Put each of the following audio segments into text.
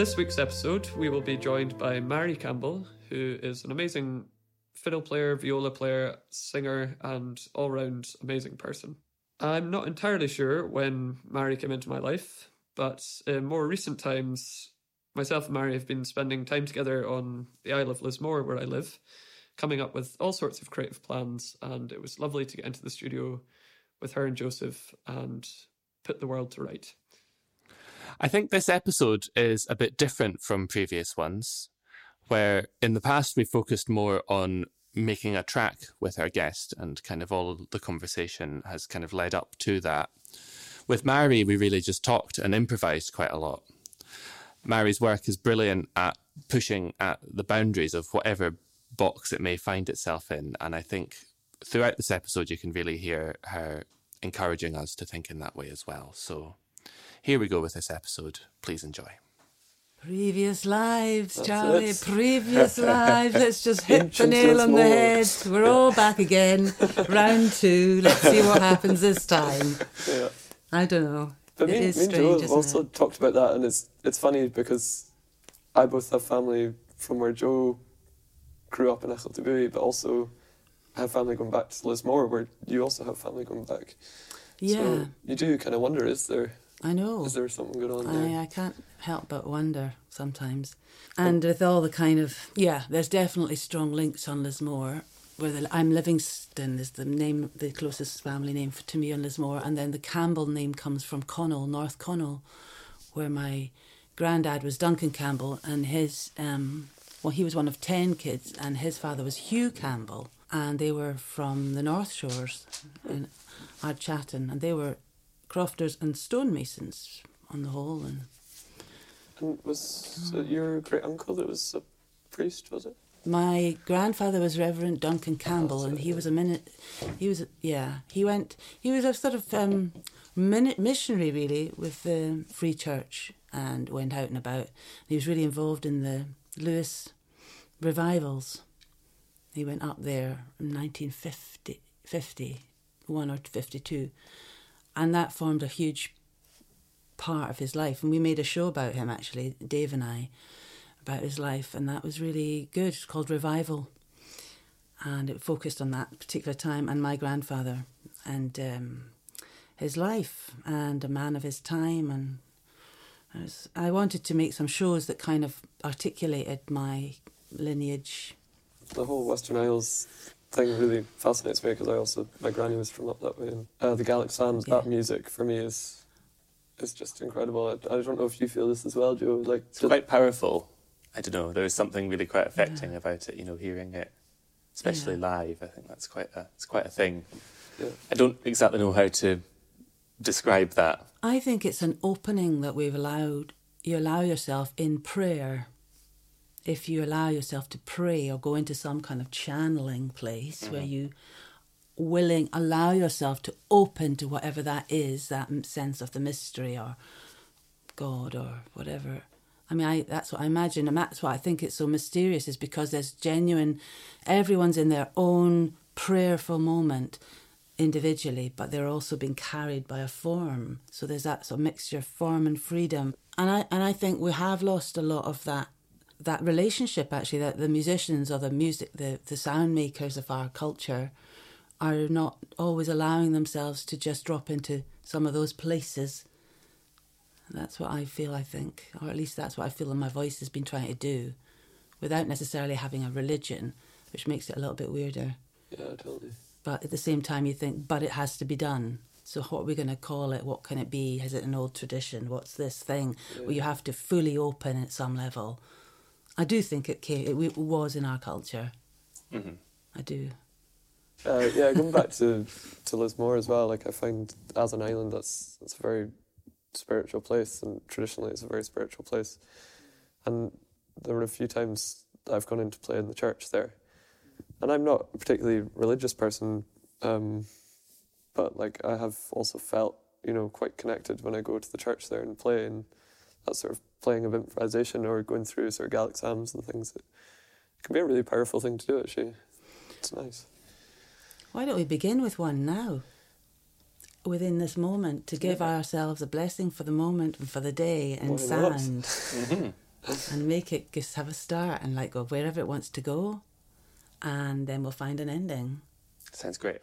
This week's episode, we will be joined by Mairi Campbell, who is an amazing fiddle player, viola player, singer, and all round amazing person. I'm not entirely sure when Mairi came into my life, but in more recent times, myself and Mairi have been spending time together on the Isle of Lismore, where I live, coming up with all sorts of creative plans, and it was lovely to get into the studio with her and Joseph and put the world to right. I think this episode is a bit different from previous ones, where in the past we focused more on making a track with our guest and kind of all the conversation has kind of led up to that. With Mairi, we really just talked and improvised quite a lot. Mairi's work is brilliant at pushing at the boundaries of whatever box it may find itself in. And I think throughout this episode, you can really hear her encouraging us to think in that way as well. So here we go with this episode. Please enjoy. Previous lives, That's Charlie. It. Previous lives. Let's just hit the nail on the head. We're all back again. Round two. Let's see what happens this time. Yeah. I don't know. But it me, is me and Joe have also it? talked about that, and it's it's funny because I both have family from where Joe grew up in Echel but also have family going back to Lismore, where you also have family going back. Yeah. So you do kind of wonder: is there I know. Is there something going on there? I, I can't help but wonder sometimes. And with all the kind of, yeah, there's definitely strong links on Lismore. Where the, I'm Livingston is the name, the closest family name for, to me on Lismore. And then the Campbell name comes from Connel, North Connel, where my granddad was Duncan Campbell and his, um, well, he was one of 10 kids and his father was Hugh Campbell. And they were from the North Shores in Ardchattan. And they were crofters and stonemasons on the whole. And, and was your great uncle that was a priest? Was it? My grandfather was Reverend Duncan Campbell, and he was a minute. He was yeah. He went. He was a sort of um, minute missionary really with the Free Church, and went out and about. He was really involved in the Lewis revivals. He went up there in 1950, 51 or 52 and that formed a huge part of his life. And we made a show about him, actually, Dave and I, about his life, and that was really good. It's called Revival, and it focused on that particular time and my grandfather and um, his life and a man of his time. And I, was, I wanted to make some shows that kind of articulated my lineage. The whole Western Isles thing really fascinates me because I also my granny was from up that way. And, uh, the Gaelic psalms, yeah. that music for me is is just incredible. I, I, don't know if you feel this as well, Joe. Like it's quite powerful. I don't know. There's something really quite affecting yeah. about it. You know, hearing it, especially yeah. live. I think that's quite a it's quite a thing. I don't exactly know how to describe that. I think it's an opening that we've allowed. You allow yourself in prayer if you allow yourself to pray or go into some kind of channeling place mm-hmm. where you willing allow yourself to open to whatever that is that sense of the mystery or god or whatever. I mean I, that's what i imagine and that's why i think it's so mysterious is because there's genuine everyone's in their own prayerful moment individually but they're also being carried by a form. So there's that sort of mixture of form and freedom. And i and i think we have lost a lot of that that relationship actually that the musicians or the music the the sound makers of our culture are not always allowing themselves to just drop into some of those places. That's what i feel i think or at least that's what i feel my voice has been trying to do without necessarily having a religion which makes it a little bit weirder. Yeah totally. But at the same time you think but it has to be done. So what are we going to call it? What can it be? Is it an old tradition? What's this thing? Yeah. where you have to fully open at some level I do think it came, it was in our culture. Mm-hmm. I do. Uh, yeah, going back to to Lismore as well. Like I find as an island, that's that's a very spiritual place, and traditionally it's a very spiritual place. And there were a few times I've gone into play in the church there, and I'm not a particularly religious person, um, but like I have also felt you know quite connected when I go to the church there and play, and that sort of playing of improvisation or going through sort of Gaelic psalms and things. It, can be a really powerful thing to do, actually. It's nice. Why don't we begin with one now? Within this moment, to give yeah. ourselves a blessing for the moment and for the day and sound. mm-hmm. and make it just have a start and like go wherever it wants to go, and then we'll find an ending. Sounds great.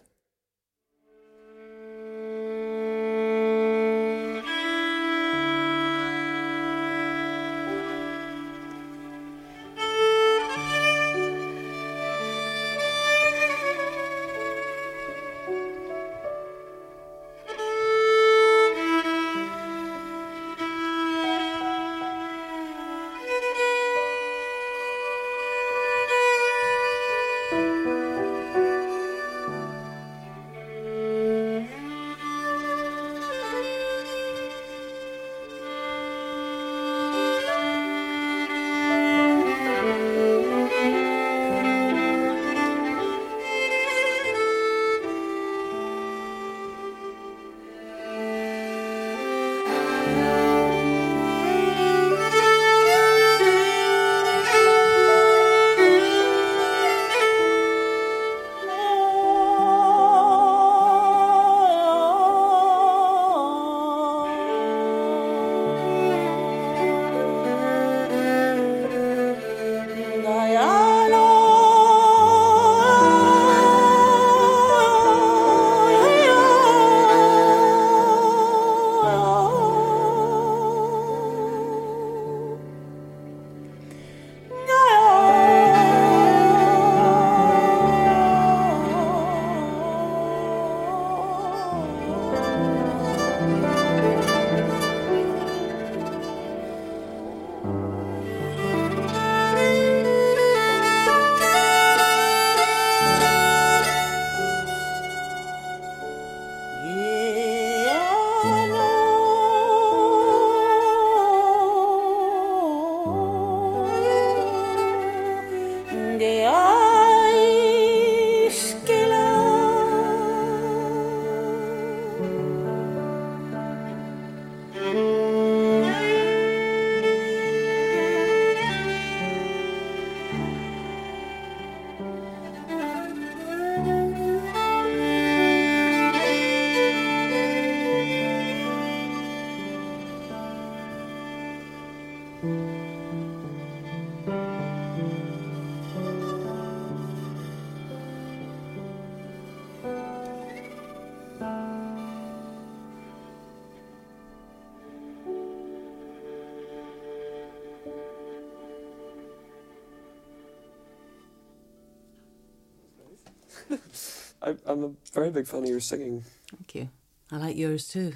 I, I'm a very big fan of your singing. Thank you. I like yours too.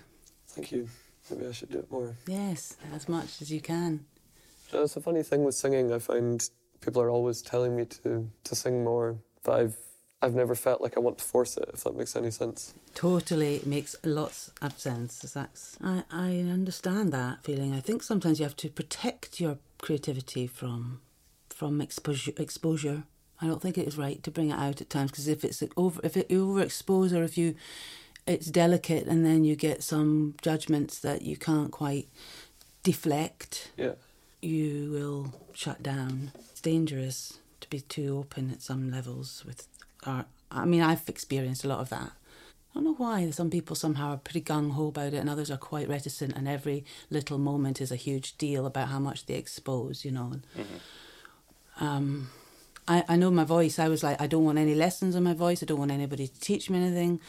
Thank you. Maybe I should do it more. Yes, as much as you can. So It's a funny thing with singing. I find people are always telling me to, to sing more, but I've I've never felt like I want to force it. If that makes any sense. Totally makes lots of sense. That's I, I understand that feeling. I think sometimes you have to protect your creativity from from exposure. Exposure. I don't think it is right to bring it out at times because if it's over, if it overexpose or if you, it's delicate and then you get some judgments that you can't quite deflect. Yeah. You will shut down. It's dangerous to be too open at some levels with art. I mean, I've experienced a lot of that. I don't know why. Some people somehow are pretty gung ho about it, and others are quite reticent. And every little moment is a huge deal about how much they expose, you know. Um, I, I know my voice. I was like, I don't want any lessons on my voice. I don't want anybody to teach me anything.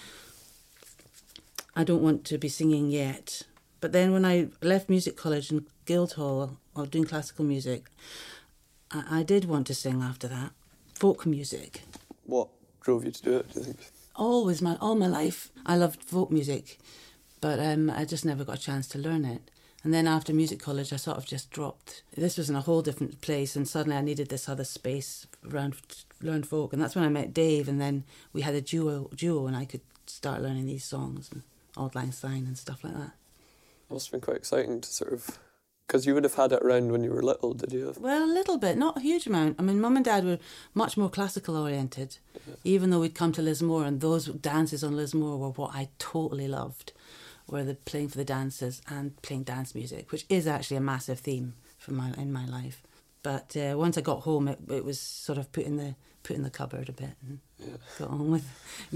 I don't want to be singing yet. But then when I left music college in Guildhall, or doing classical music, I, I did want to sing after that. Folk music. What drove you to do it? Do you think? Always my all my life I loved folk music, but um, I just never got a chance to learn it. And then after music college, I sort of just dropped. This was in a whole different place, and suddenly I needed this other space around to learn folk. And that's when I met Dave, and then we had a duo, duo, and I could start learning these songs and Auld Lang Syne and stuff like that. It must have been quite exciting to sort of, because you would have had it around when you were little, did you? Well, a little bit, not a huge amount. I mean, mum and dad were much more classical oriented, even though we'd come to Lismore, and those dances on Lismore were what I totally loved, were the playing for the dancers and playing dance music, which is actually a massive theme for my in my life. But uh, once I got home, it, it was sort of put in the put in the cupboard a bit and yeah. go on with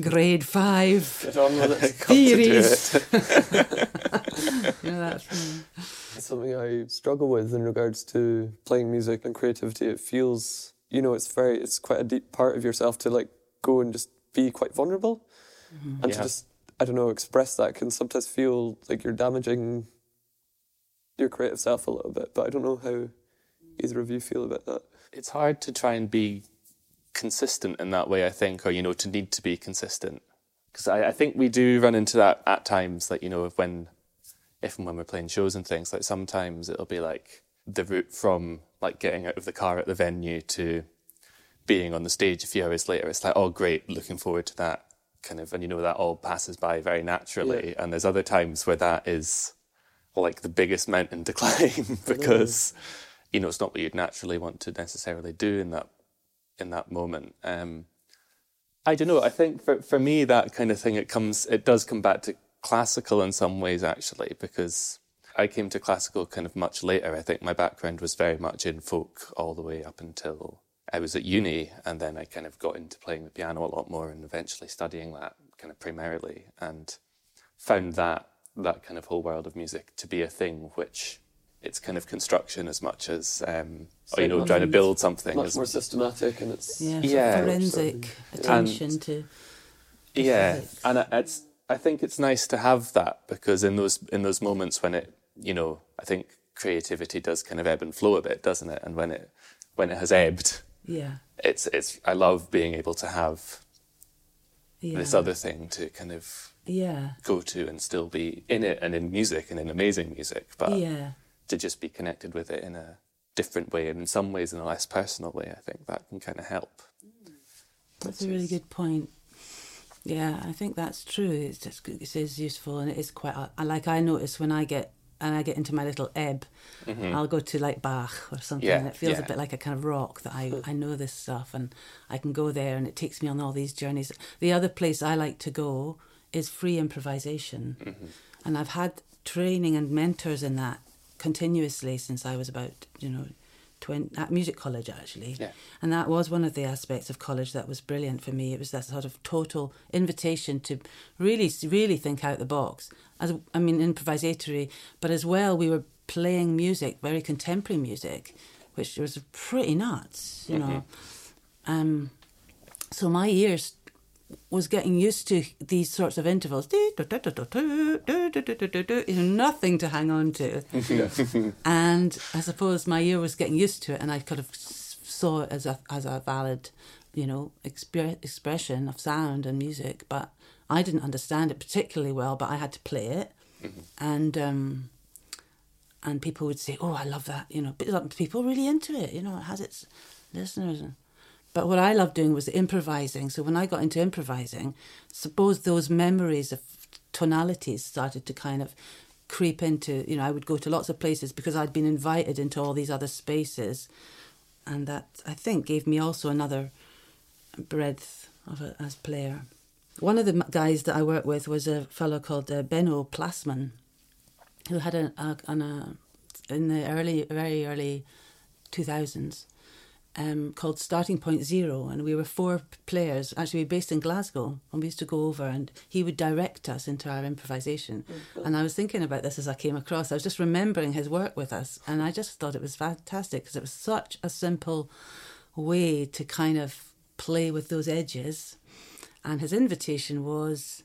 grade five Get on with it. theories. you know, that's something I struggle with in regards to playing music and creativity. It feels, you know, it's very, it's quite a deep part of yourself to like go and just be quite vulnerable mm-hmm. and yeah. to just, I don't know, express that can sometimes feel like you're damaging your creative self a little bit. But I don't know how either of you feel about that. It's hard to try and be consistent in that way, I think, or, you know, to need to be consistent. Because I, I think we do run into that at times, like, you know, when, if and when we're playing shows and things, like sometimes it'll be like the route from like getting out of the car at the venue to being on the stage a few hours later. It's like, oh, great, looking forward to that kind of, and you know, that all passes by very naturally. Yeah. And there's other times where that is like the biggest mountain to climb because, you know, it's not what you'd naturally want to necessarily do in that in that moment. Um, I don't know. I think for for me that kind of thing it comes it does come back to classical in some ways actually because I came to classical kind of much later. I think my background was very much in folk all the way up until I was at uni, and then I kind of got into playing the piano a lot more, and eventually studying that kind of primarily, and found that that kind of whole world of music to be a thing which it's kind of construction as much as um, or, you know trying to build something much more systematic and it's yeah, yeah forensic attention and, to yeah and it's I think it's nice to have that because in those in those moments when it you know I think creativity does kind of ebb and flow a bit doesn't it? And when it when it has ebbed yeah. It's it's I love being able to have yeah. this other thing to kind of yeah. go to and still be in it and in music and in amazing music but yeah. to just be connected with it in a different way and in some ways in a less personal way i think that can kind of help. That's a really good point. Yeah i think that's true. It's just it is useful and it is quite I like i notice when i get and I get into my little ebb, mm-hmm. I'll go to like Bach or something, yeah, and it feels yeah. a bit like a kind of rock that I, I know this stuff and I can go there and it takes me on all these journeys. The other place I like to go is free improvisation. Mm-hmm. And I've had training and mentors in that continuously since I was about, you know, 20, at music college actually. Yeah. And that was one of the aspects of college that was brilliant for me. It was that sort of total invitation to really, really think out the box. As I mean, improvisatory, but as well, we were playing music, very contemporary music, which was pretty nuts, you mm-hmm. know. Um, so my ears was getting used to these sorts of intervals. Nothing to hang on to. and I suppose my ear was getting used to it, and I kind of saw it as a, as a valid, you know, exp- expression of sound and music. But I didn't understand it particularly well, but I had to play it. Mm-hmm. And um, and people would say, "Oh, I love that," you know. People really into it, you know. It has its listeners. And, but what I loved doing was improvising. So when I got into improvising, suppose those memories of tonalities started to kind of creep into, you know, I would go to lots of places because I'd been invited into all these other spaces. And that, I think, gave me also another breadth of as player. One of the guys that I worked with was a fellow called uh, Benno Plassmann, who had a, a, a, in the early, very early 2000s, um, called Starting Point Zero, and we were four players. Actually, we were based in Glasgow, and we used to go over, and he would direct us into our improvisation. Mm-hmm. And I was thinking about this as I came across. I was just remembering his work with us, and I just thought it was fantastic because it was such a simple way to kind of play with those edges. And his invitation was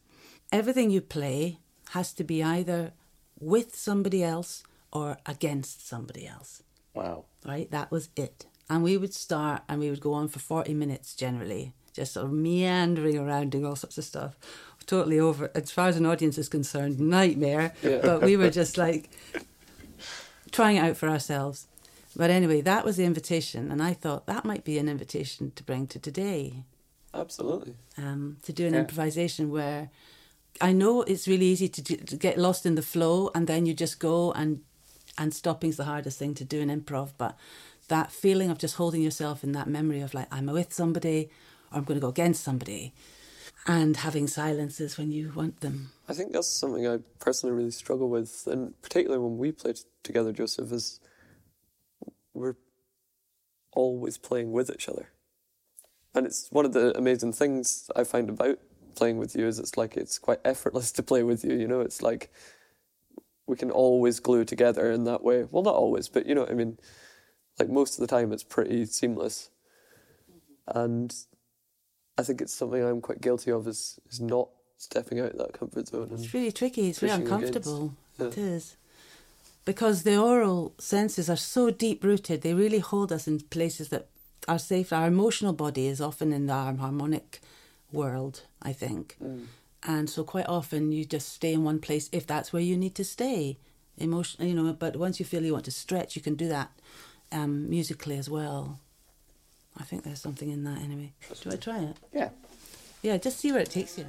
everything you play has to be either with somebody else or against somebody else. Wow. Right? That was it. And we would start and we would go on for 40 minutes generally, just sort of meandering around doing all sorts of stuff. Totally over, as far as an audience is concerned, nightmare. Yeah. But we were just like trying it out for ourselves. But anyway, that was the invitation. And I thought that might be an invitation to bring to today. Absolutely. Um, to do an yeah. improvisation where I know it's really easy to, do, to get lost in the flow and then you just go and and stopping's the hardest thing to do in improv. But that feeling of just holding yourself in that memory of like I'm with somebody or I'm going to go against somebody and having silences when you want them. I think that's something I personally really struggle with, and particularly when we play together, Joseph, is we're always playing with each other. and it's one of the amazing things I find about playing with you is it's like it's quite effortless to play with you. You know, it's like we can always glue together in that way. Well, not always, but you know what I mean. Like most of the time, it's pretty seamless, and I think it's something I'm quite guilty of is is not stepping out of that comfort zone. It's really tricky. It's really uncomfortable. Yeah. It is. Because the oral senses are so deep rooted, they really hold us in places that are safe. Our emotional body is often in the harmonic world, I think. Mm. And so quite often you just stay in one place if that's where you need to stay. Emotion, you know, but once you feel you want to stretch, you can do that um, musically as well. I think there's something in that anyway. Do I try it? Yeah. Yeah, just see where it takes you.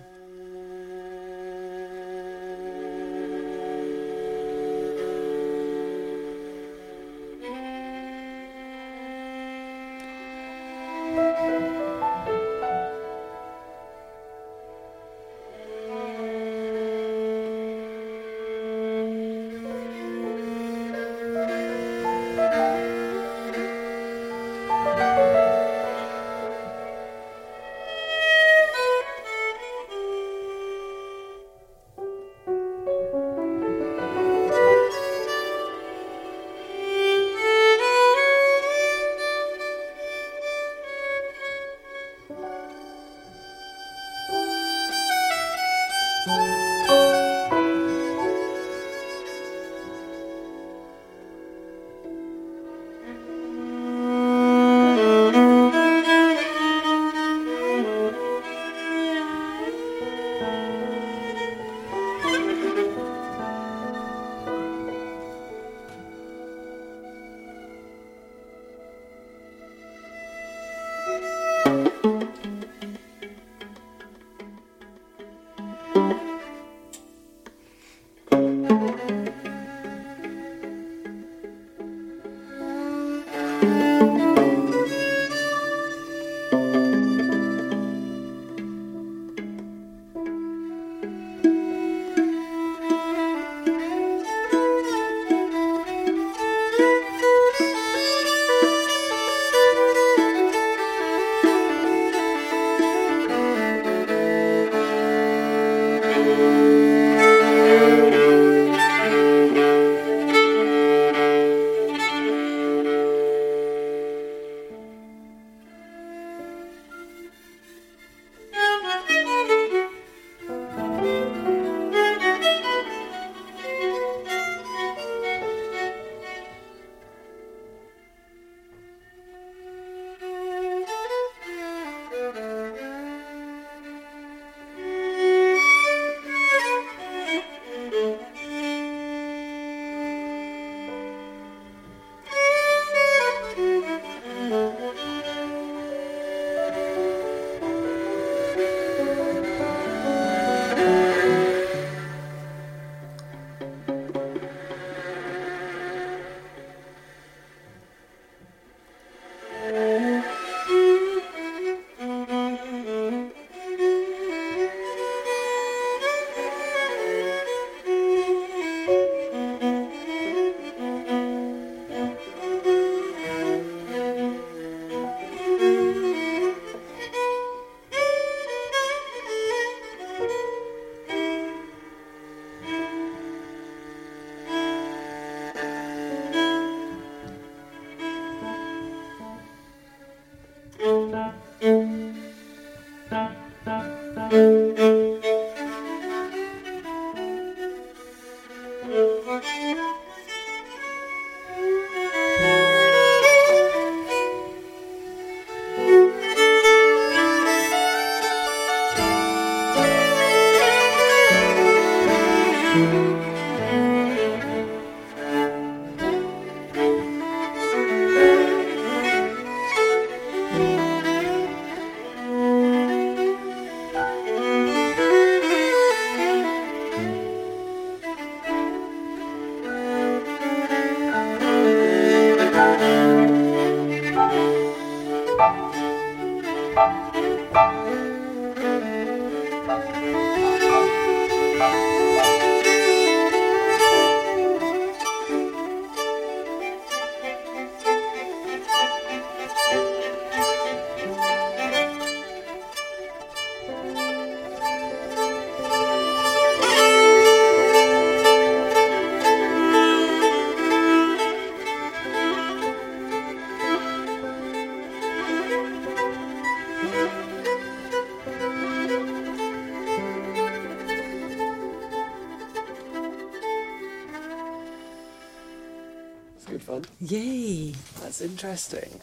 Good fun. Yay! That's interesting.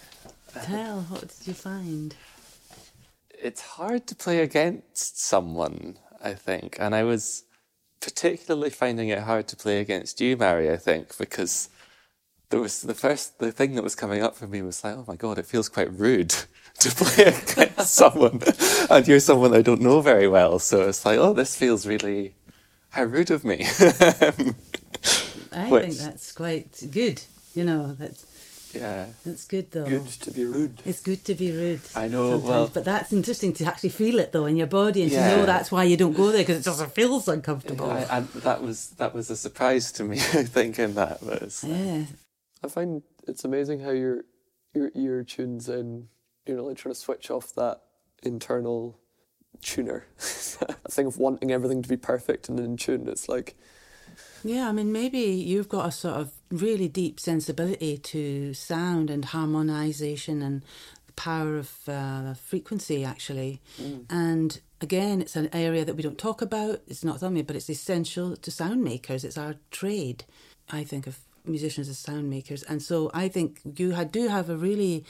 Tell, what did you find? It's hard to play against someone, I think. And I was particularly finding it hard to play against you, Mairi, I think, because there was the first the thing that was coming up for me was like, oh my god, it feels quite rude to play against someone, and you're someone I don't know very well. So it's like, oh, this feels really how rude of me. I Which- think that's quite good. You know, that's yeah, that's good though. Good to be rude. It's good to be rude. I know, sometimes, well- but that's interesting to actually feel it though in your body and to know that's why you don't go there because it just feels uncomfortable. I, and that was that was a surprise to me thinking that. But yeah, I find it's amazing how your your ear tunes in. You're not like trying to switch off that internal tuner. a thing of wanting everything to be perfect and in tune. It's like yeah. I mean, maybe you've got a sort of really deep sensibility to sound and harmonization and the power of uh, frequency, actually. And again, it's an area that we don't talk about. It's not something, but it's essential to sound makers. It's our trade. I think of musicians as sound makers, and so I think you do have a really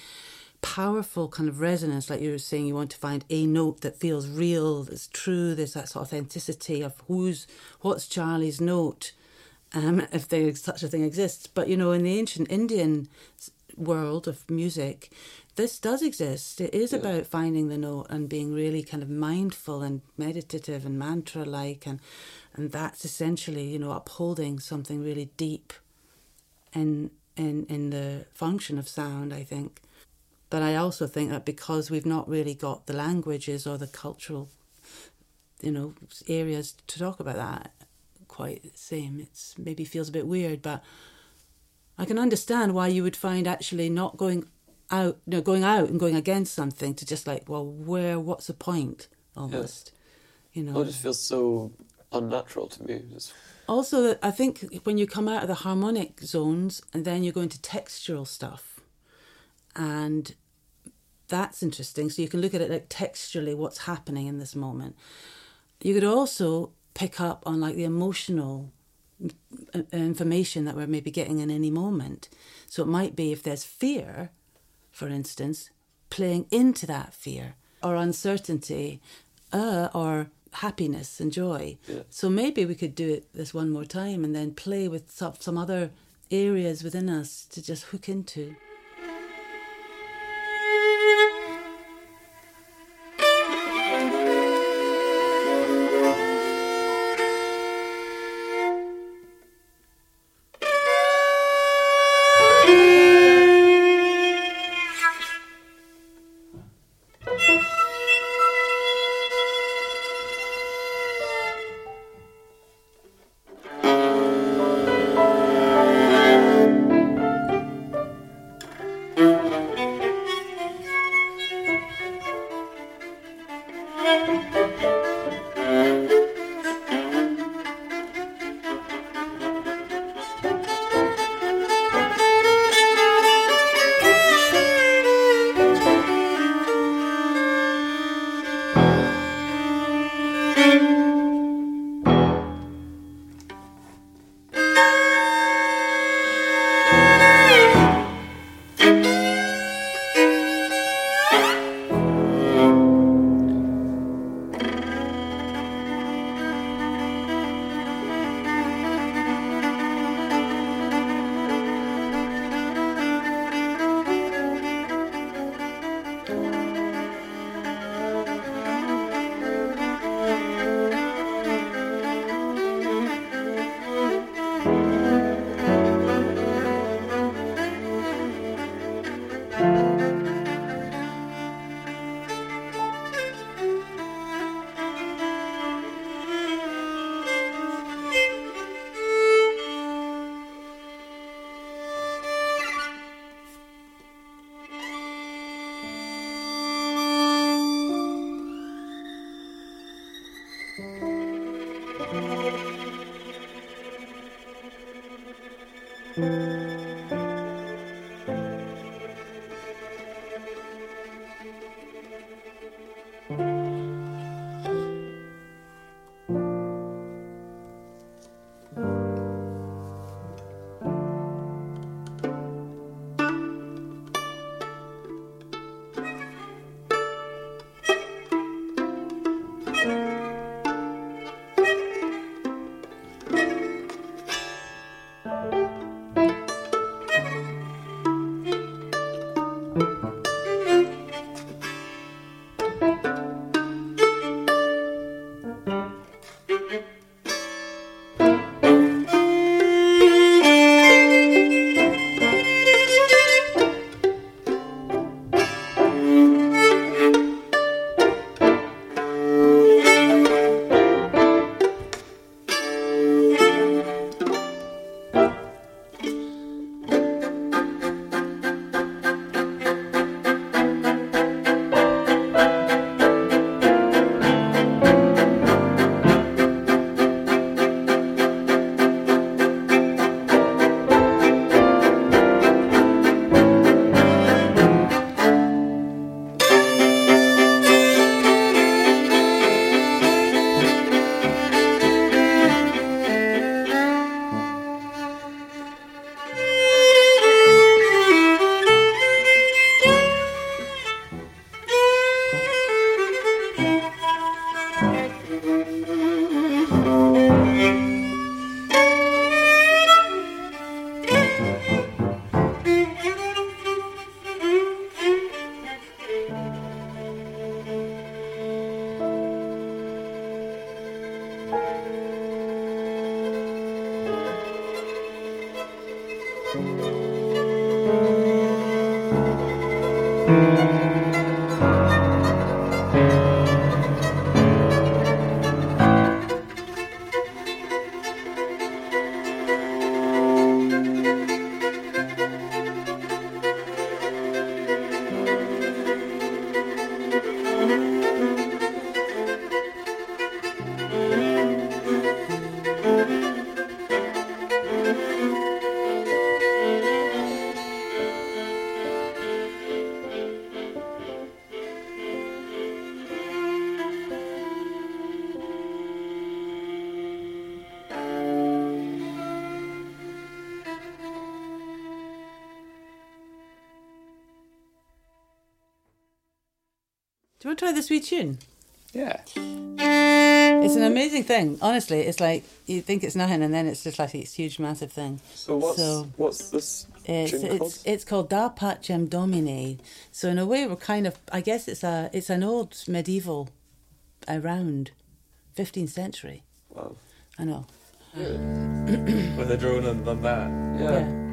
powerful kind of resonance, like you were saying. You want to find a note that feels real, that's true. There's that sort of authenticity of who's what's Charlie's note, um, if there such a thing exists. But you know, in the ancient Indian world of music, this does exist. It is about finding the note and being really kind of mindful and meditative and mantra like, and and that's essentially you know upholding something really deep in in in the function of sound. I think. But I also think that because we've not really got the languages or the cultural, you know, areas to talk about that quite the same, it's maybe feels a bit weird. But I can understand why you would find actually not going out, no, going out and going against something to just like, well, where, what's the point, almost, you know. it just feels so unnatural to me. Also, I think when you come out of the harmonic zones and then you go into textural stuff, and that's interesting. So you can look at it like texturally, what's happening in this moment. You could also pick up on like the emotional uh, information that we're maybe getting in any moment. So it might be if there's fear, for instance, playing into that fear or uncertainty, uh, or happiness and joy. Yeah. So maybe we could do it this one more time and then play with some, some other areas within us to just hook into. Música you want to this wee tune? Yeah. It's an amazing thing. Honestly, it's like you think it's nothing, and then it's just like this huge, massive thing. So what's So- what's this It's tune called? it's it's called Da Pacem Domine. So in a way, we're kind of I guess it's a it's an old medieval, around, fifteenth century. Wow. I know. With a drone and on that. Yeah. Yeah.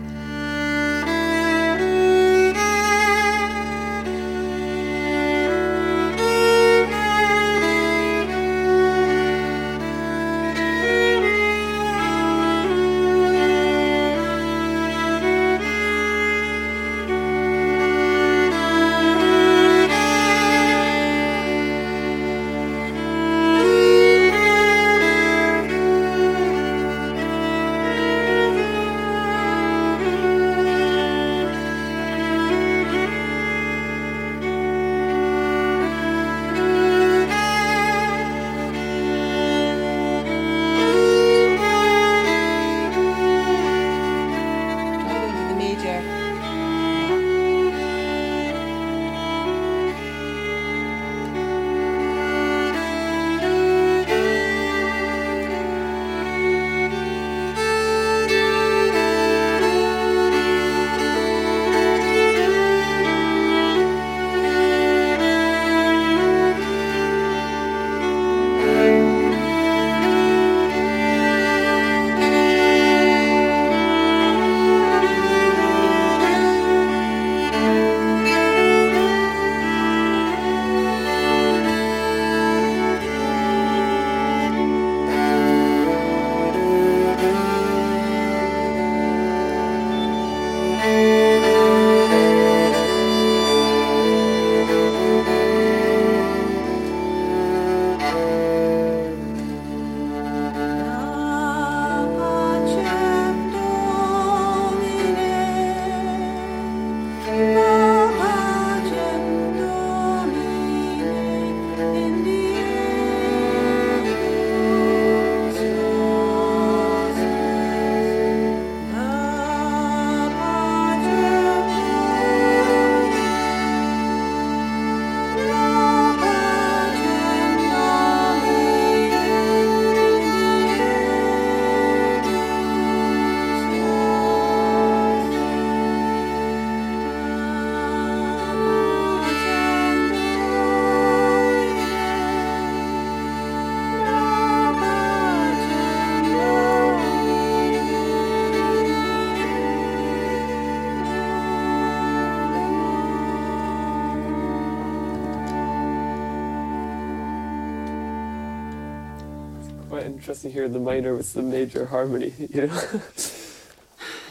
Interesting here the minor with the major harmony, you know.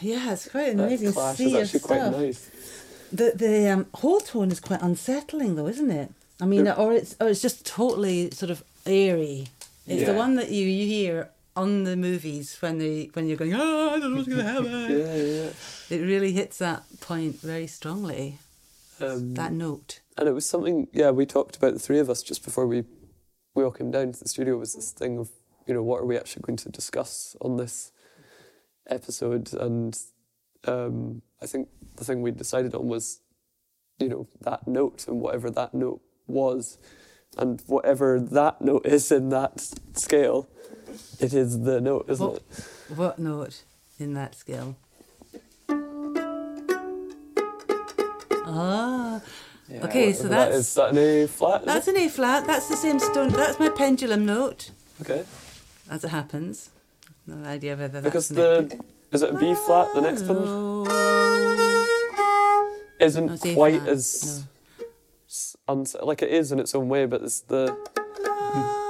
Yeah, it's quite an that amazing clash sea is of actually stuff. quite nice. The the um, whole tone is quite unsettling, though, isn't it? I mean, or it's or it's just totally sort of airy. It's the one that you you hear on the movies when they when you're going, oh, I don't know what's going to happen. Yeah, yeah. It really hits that point very strongly. Um, That note. and it was something yeah we talked about the three of us just before we we all came down to the studio was this thing of you know what are we actually going to discuss on this episode and um, I think the thing we decided on was you know that note and whatever that note was and whatever that note is in that scale it is the note isn't What- it What note in that scale? Ah, okay, so Whatever that that's that an A flat that's it? an A flat. That's the same stone. That's my pendulum note, okay as it happens. No idea whether that's because an the is it a B flat the next one No. Oh. isn't No, quite flat. as s- uns- like it is in its own way, but it's the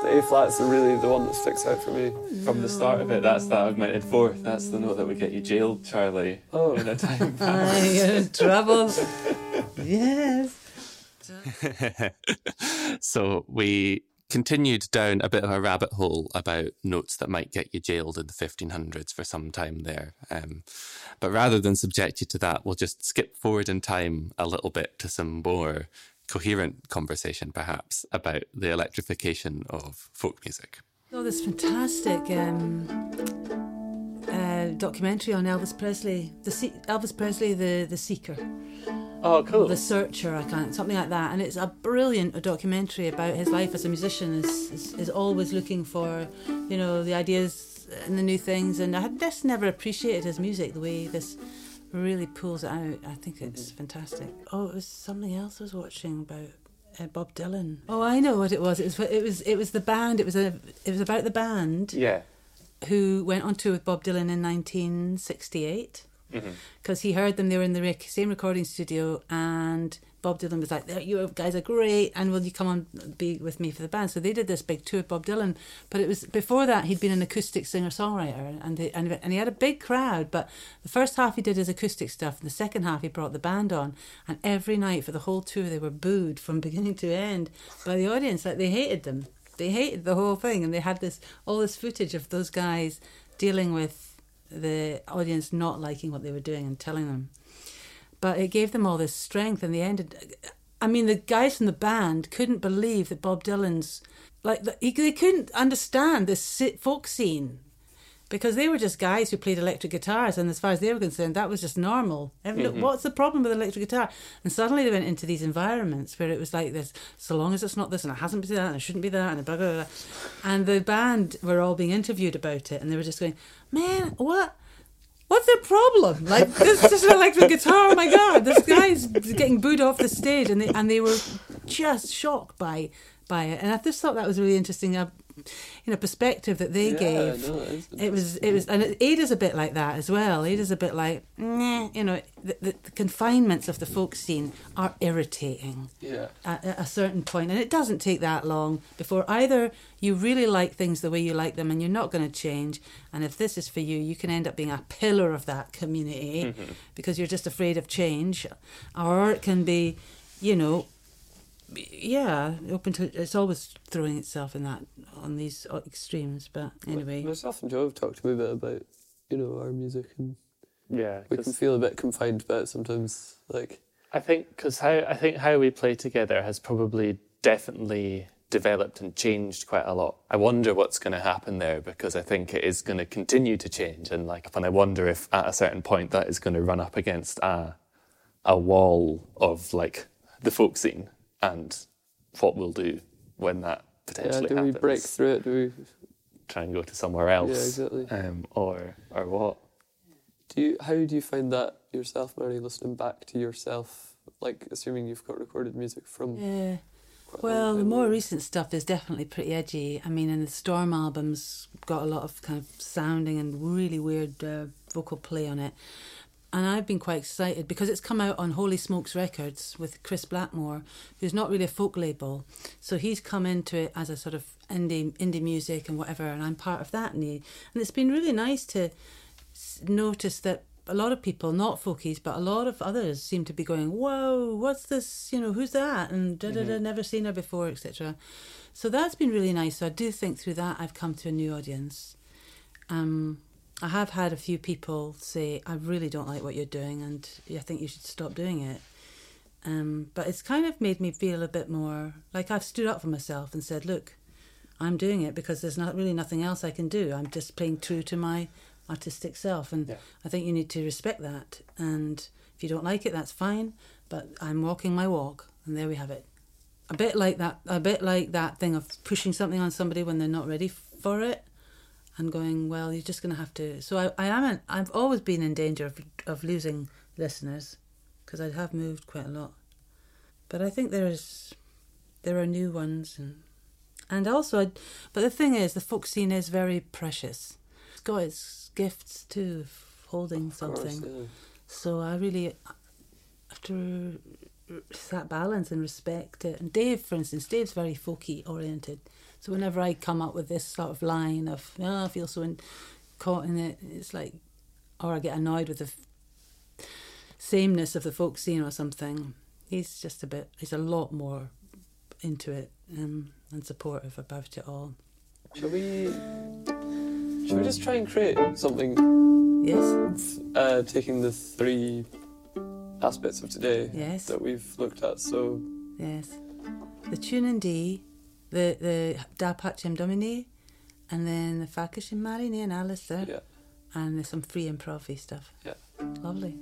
the A flat's really the one that sticks out for me. From the start of it, that's that augmented fourth. That's the note that would get you jailed, Charlie. Oh. In a time I in trouble. yes. so we continued down a bit of a rabbit hole about notes that might get you jailed in the 1500s for some time there. Um, but rather than subject you to that, we'll just skip forward in time a little bit to some more coherent conversation, perhaps, about the electrification of folk music. Oh, this fantastic um, uh, documentary on Elvis Presley, the Se- Elvis Presley, the the Seeker. Oh, cool. The Searcher, I can't, something like that. And it's a brilliant documentary about his life as a musician. Is, is is always looking for, you know, the ideas and the new things. And I had just never appreciated his music the way this really pulls it out. I think it's fantastic. Oh, it was something else I was watching about. Uh, Bob Dylan. Oh, I know what it was. It was it was it was the band. It was a it was about the band yeah. who went on tour with Bob Dylan in 1968 Mm-hmm. because he heard them. They were in the rec- same recording studio, and Bob Dylan was like, "You guys are great, and will you come on be with me for the band?" So they did this big tour with Bob Dylan. But it was before that he'd been an acoustic singer songwriter, and they, and and he had a big crowd. But the first half he did his acoustic stuff, and the second half he brought the band on. And every night for the whole tour, they were booed from beginning to end by the audience. Like they hated them. They hated the whole thing, and they had this all this footage of those guys dealing with the audience not liking what they were doing and telling them. But it gave them all this strength, and they ended. I mean, the guys in the band couldn't believe that Bob Dylan's like they couldn't understand this folk scene because they were just guys who played electric guitars, and as far as they were concerned, that was just normal. And look, mm-hmm. what's the problem with electric guitar? And suddenly they went into these environments where it was like this: so long as it's not this, and it hasn't been that, and it shouldn't be that, and blah blah blah. And the band were all being interviewed about it, and they were just going, "Man, what?" What's their problem? Like this is just an electric guitar. Oh my god, this guy's getting booed off the stage, and they and they were just shocked by by it. And I just thought that was really interesting. A you know perspective that they Yeah, gave. no, it was it was, and it- Ada's a bit like that as well. Ada's a bit like, nah, you know, the, the, the confinements of the folk scene are irritating Yeah. at, at a certain point, and it doesn't take that long before either you really like things the way you like them, and you're not going to change. And if this is for you, you can end up being a pillar of that community because you're just afraid of change, or it can be, you know, yeah, open to. It's always throwing itself in that on these extremes. But anyway, Myself and Joe have talked a wee bit about, you know, our music and Yeah. we can feel a bit confined about it sometimes. Like, I think because how I think how we play together has probably definitely developed and changed quite a lot. I wonder what's going to happen there because I think it is going to continue to change, and like, and I wonder if at a certain point that is going to run up against a a wall of like the folk scene and what we'll do when that potentially yeah, potentially do we break through it? Do we? Try and go to somewhere else, Yeah, exactly. um, or or what? Do you? How do you find that yourself, Mairi? Listening back to yourself, like assuming you've got recorded music from. yeah. quite a long Well, the more recent stuff is definitely pretty edgy. I mean, and the Storm albums got a lot of kind of sounding and really weird uh, vocal play on it. And I've been quite excited because it's come out on Holy Smokes Records with Chris Blackmore, who's not really a folk label. So he's come into it as a sort of indie indie music and whatever, and I'm part of that. And, he, and it's been really nice to notice that a lot of people, not folkies, but a lot of others seem to be going, "Whoa, what's this? You know, who's that?" And da da da, never seen her before, etc. So that's been really nice. So I do think through that I've come to a new audience. Um, I have had a few people say, "I really don't like what you're doing, and I think you should stop doing it." Um, but it's kind of made me feel a bit more like I've stood up for myself and said, "Look, I'm doing it because there's not really nothing else I can do. I'm just playing true to my artistic self, and Yeah. I think you need to respect that. And if you don't like it, that's fine. But I'm walking my walk, and there we have it. A bit like that. A bit like that thing of pushing something on somebody when they're not ready for it, and going, "Well, you're just going to have to." So I, I am. An, I've always been in danger of of losing listeners because I have moved quite a lot. But I think there is there are new ones and and also I, but the thing is the folk scene is very precious. It's got its gifts too of holding Of course, something. yeah. So I really have to that balance and respect it. And Dave, for instance, Dave's very folky oriented. So whenever I come up with this sort of line of, oh, I feel so in, caught in it, it's like, or I get annoyed with the f- sameness of the folk scene or something. He's just a bit, he's a lot more into it um, and supportive about it all. Shall we? Shall we just try and create something? Yes? Uh, taking the three aspects of today Yes. that we've looked at. So Yes. The tune in D, the the Da Pacem Domine, and then the Fakashim Marini and Alistair, yeah, and there's some free improv stuff. Yeah. Lovely.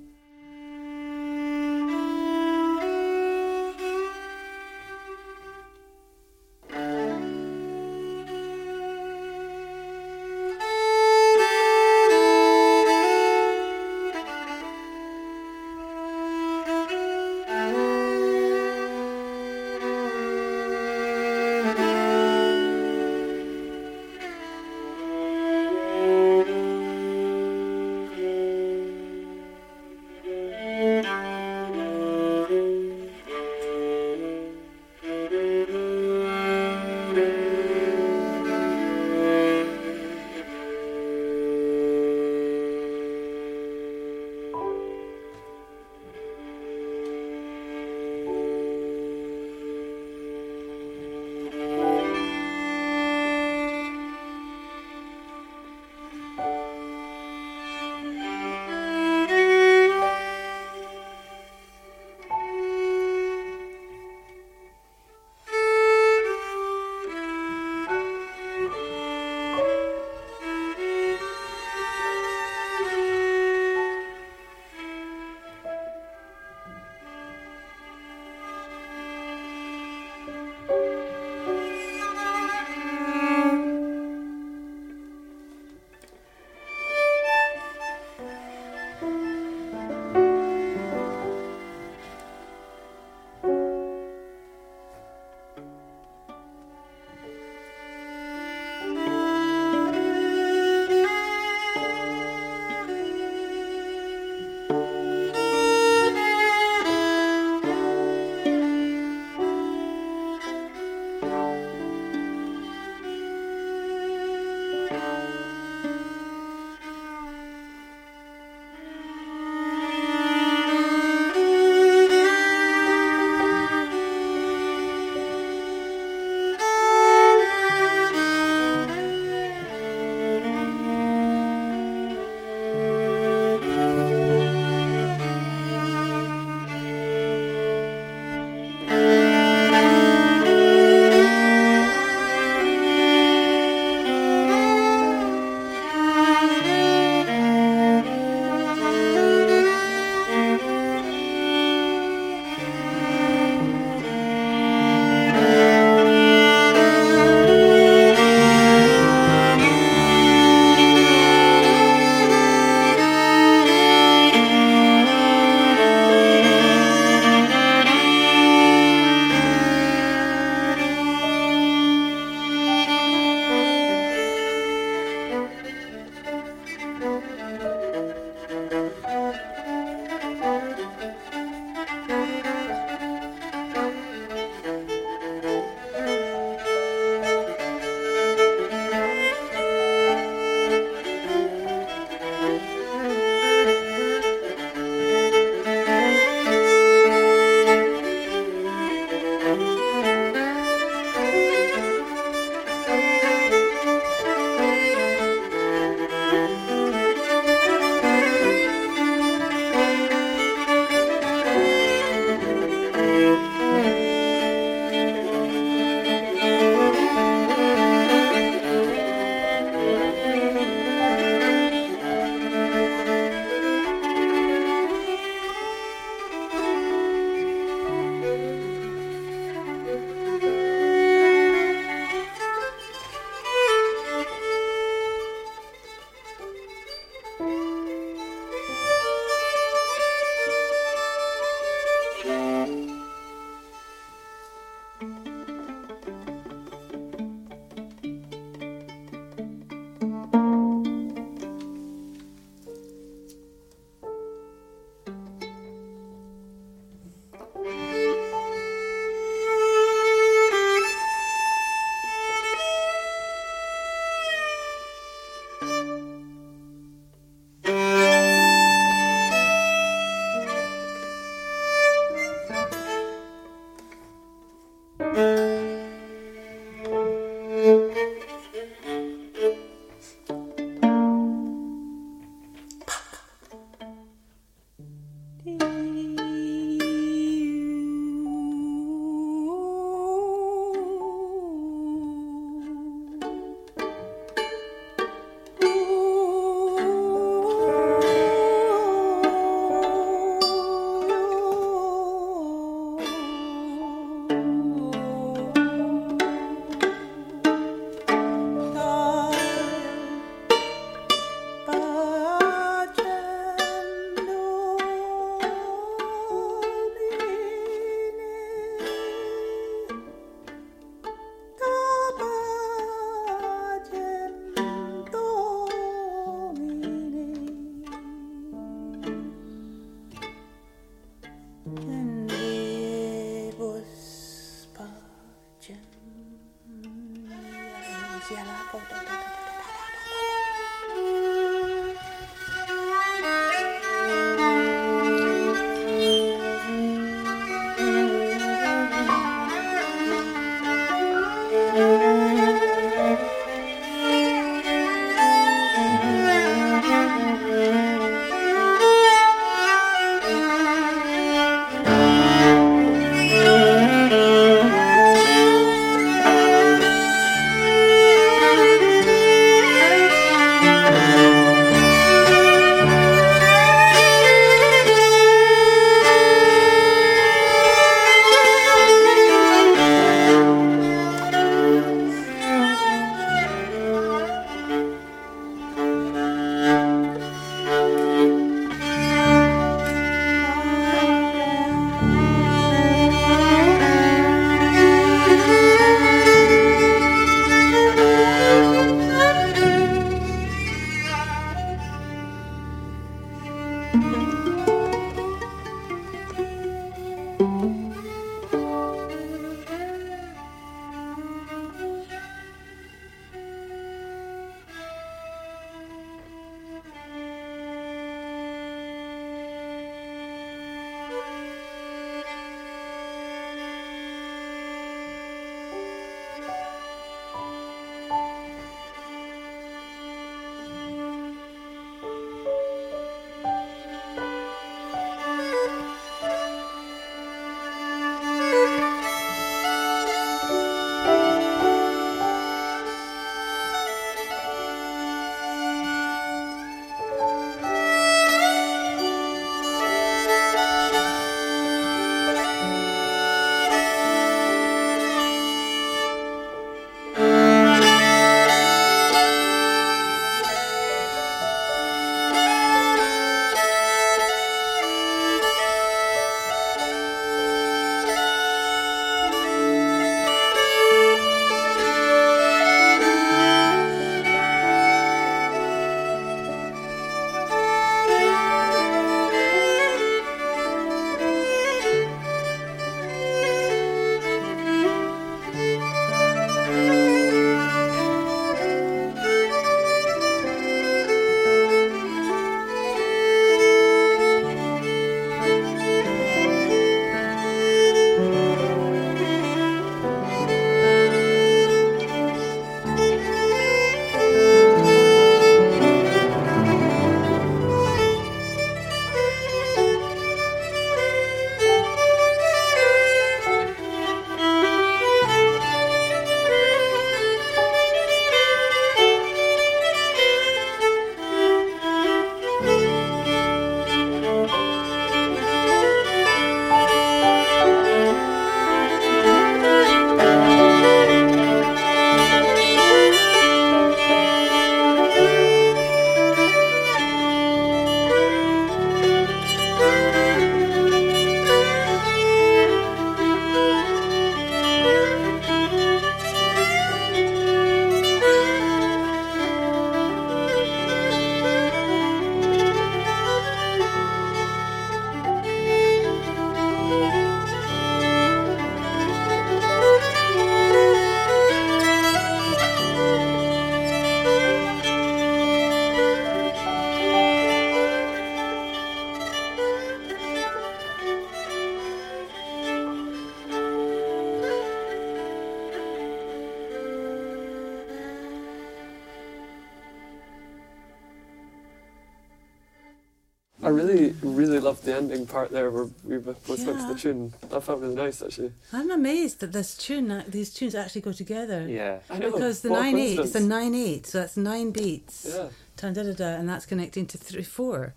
Loved part there where we both went to the tune. That felt really nice, actually. I'm amazed that this tune, these tunes actually go together. Yeah. I know. Because the what nine eight, it's a nine eight, so that's nine beats. Yeah. Da, da, da, and that's connecting to three four.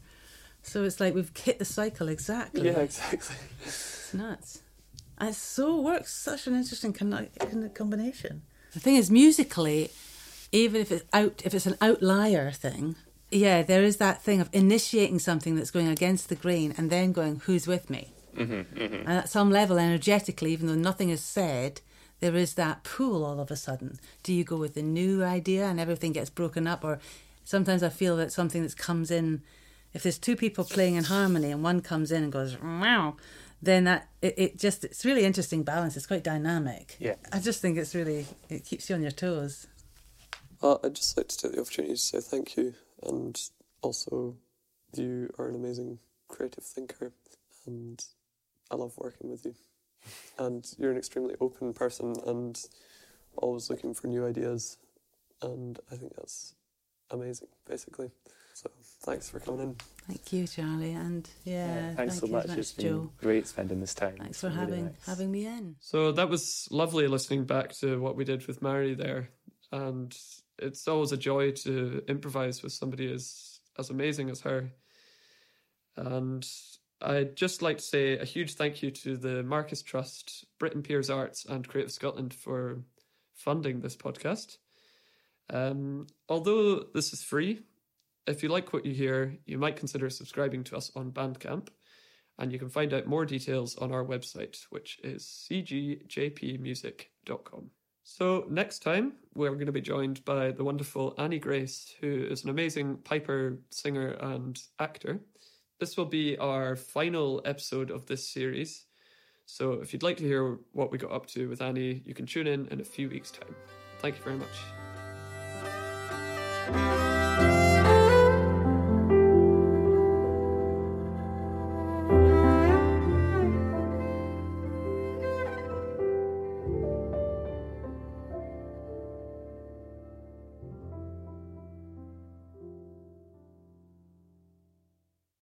So it's like we've hit the cycle exactly. Yeah, exactly. It's nuts. And it so works. Such an interesting con- con- combination. The thing is, musically, even if it's out, if it's an outlier thing, yeah, there is that thing of initiating something that's going against the grain and then going, "Who's with me?" Mm-hmm, mm-hmm. And at some level, energetically, even though nothing is said, there is that pull all of a sudden. Do you go with the new idea and everything gets broken up, or sometimes I feel that something that comes in, if there's two people playing in harmony and one comes in and goes meow, then that it, it just it's really interesting balance. It's quite dynamic. Yeah. I just think it's really it keeps you on your toes. Well, I'd just like to take the opportunity to say thank you, and also, you are an amazing creative thinker, and I love working with you. And you're an extremely open person, and always looking for new ideas, and I think that's amazing, basically. So, thanks for coming in. Thank you, Charlie, and yeah, Thanks thank so you much. very It's much, been Joe. great spending this time. Thanks for been really having nice. having me in. So that was lovely listening back to what we did with Mairi there, and it's always a joy to improvise with somebody as as amazing as her. And I'd just like to say a huge thank you to the Marcus Trust, Britten Pears Arts, and Creative Scotland for funding this podcast. Um, although this is free, if you like what you hear, you might consider subscribing to us on Bandcamp and you can find out more details on our website, which is cgjpmusic.com. So, next time, we're going to be joined by the wonderful Annie Grace, who is an amazing piper, singer, and actor. This will be our final episode of this series. So, if you'd like to hear what we got up to with Annie, you can tune in in a few weeks' time. Thank you very much.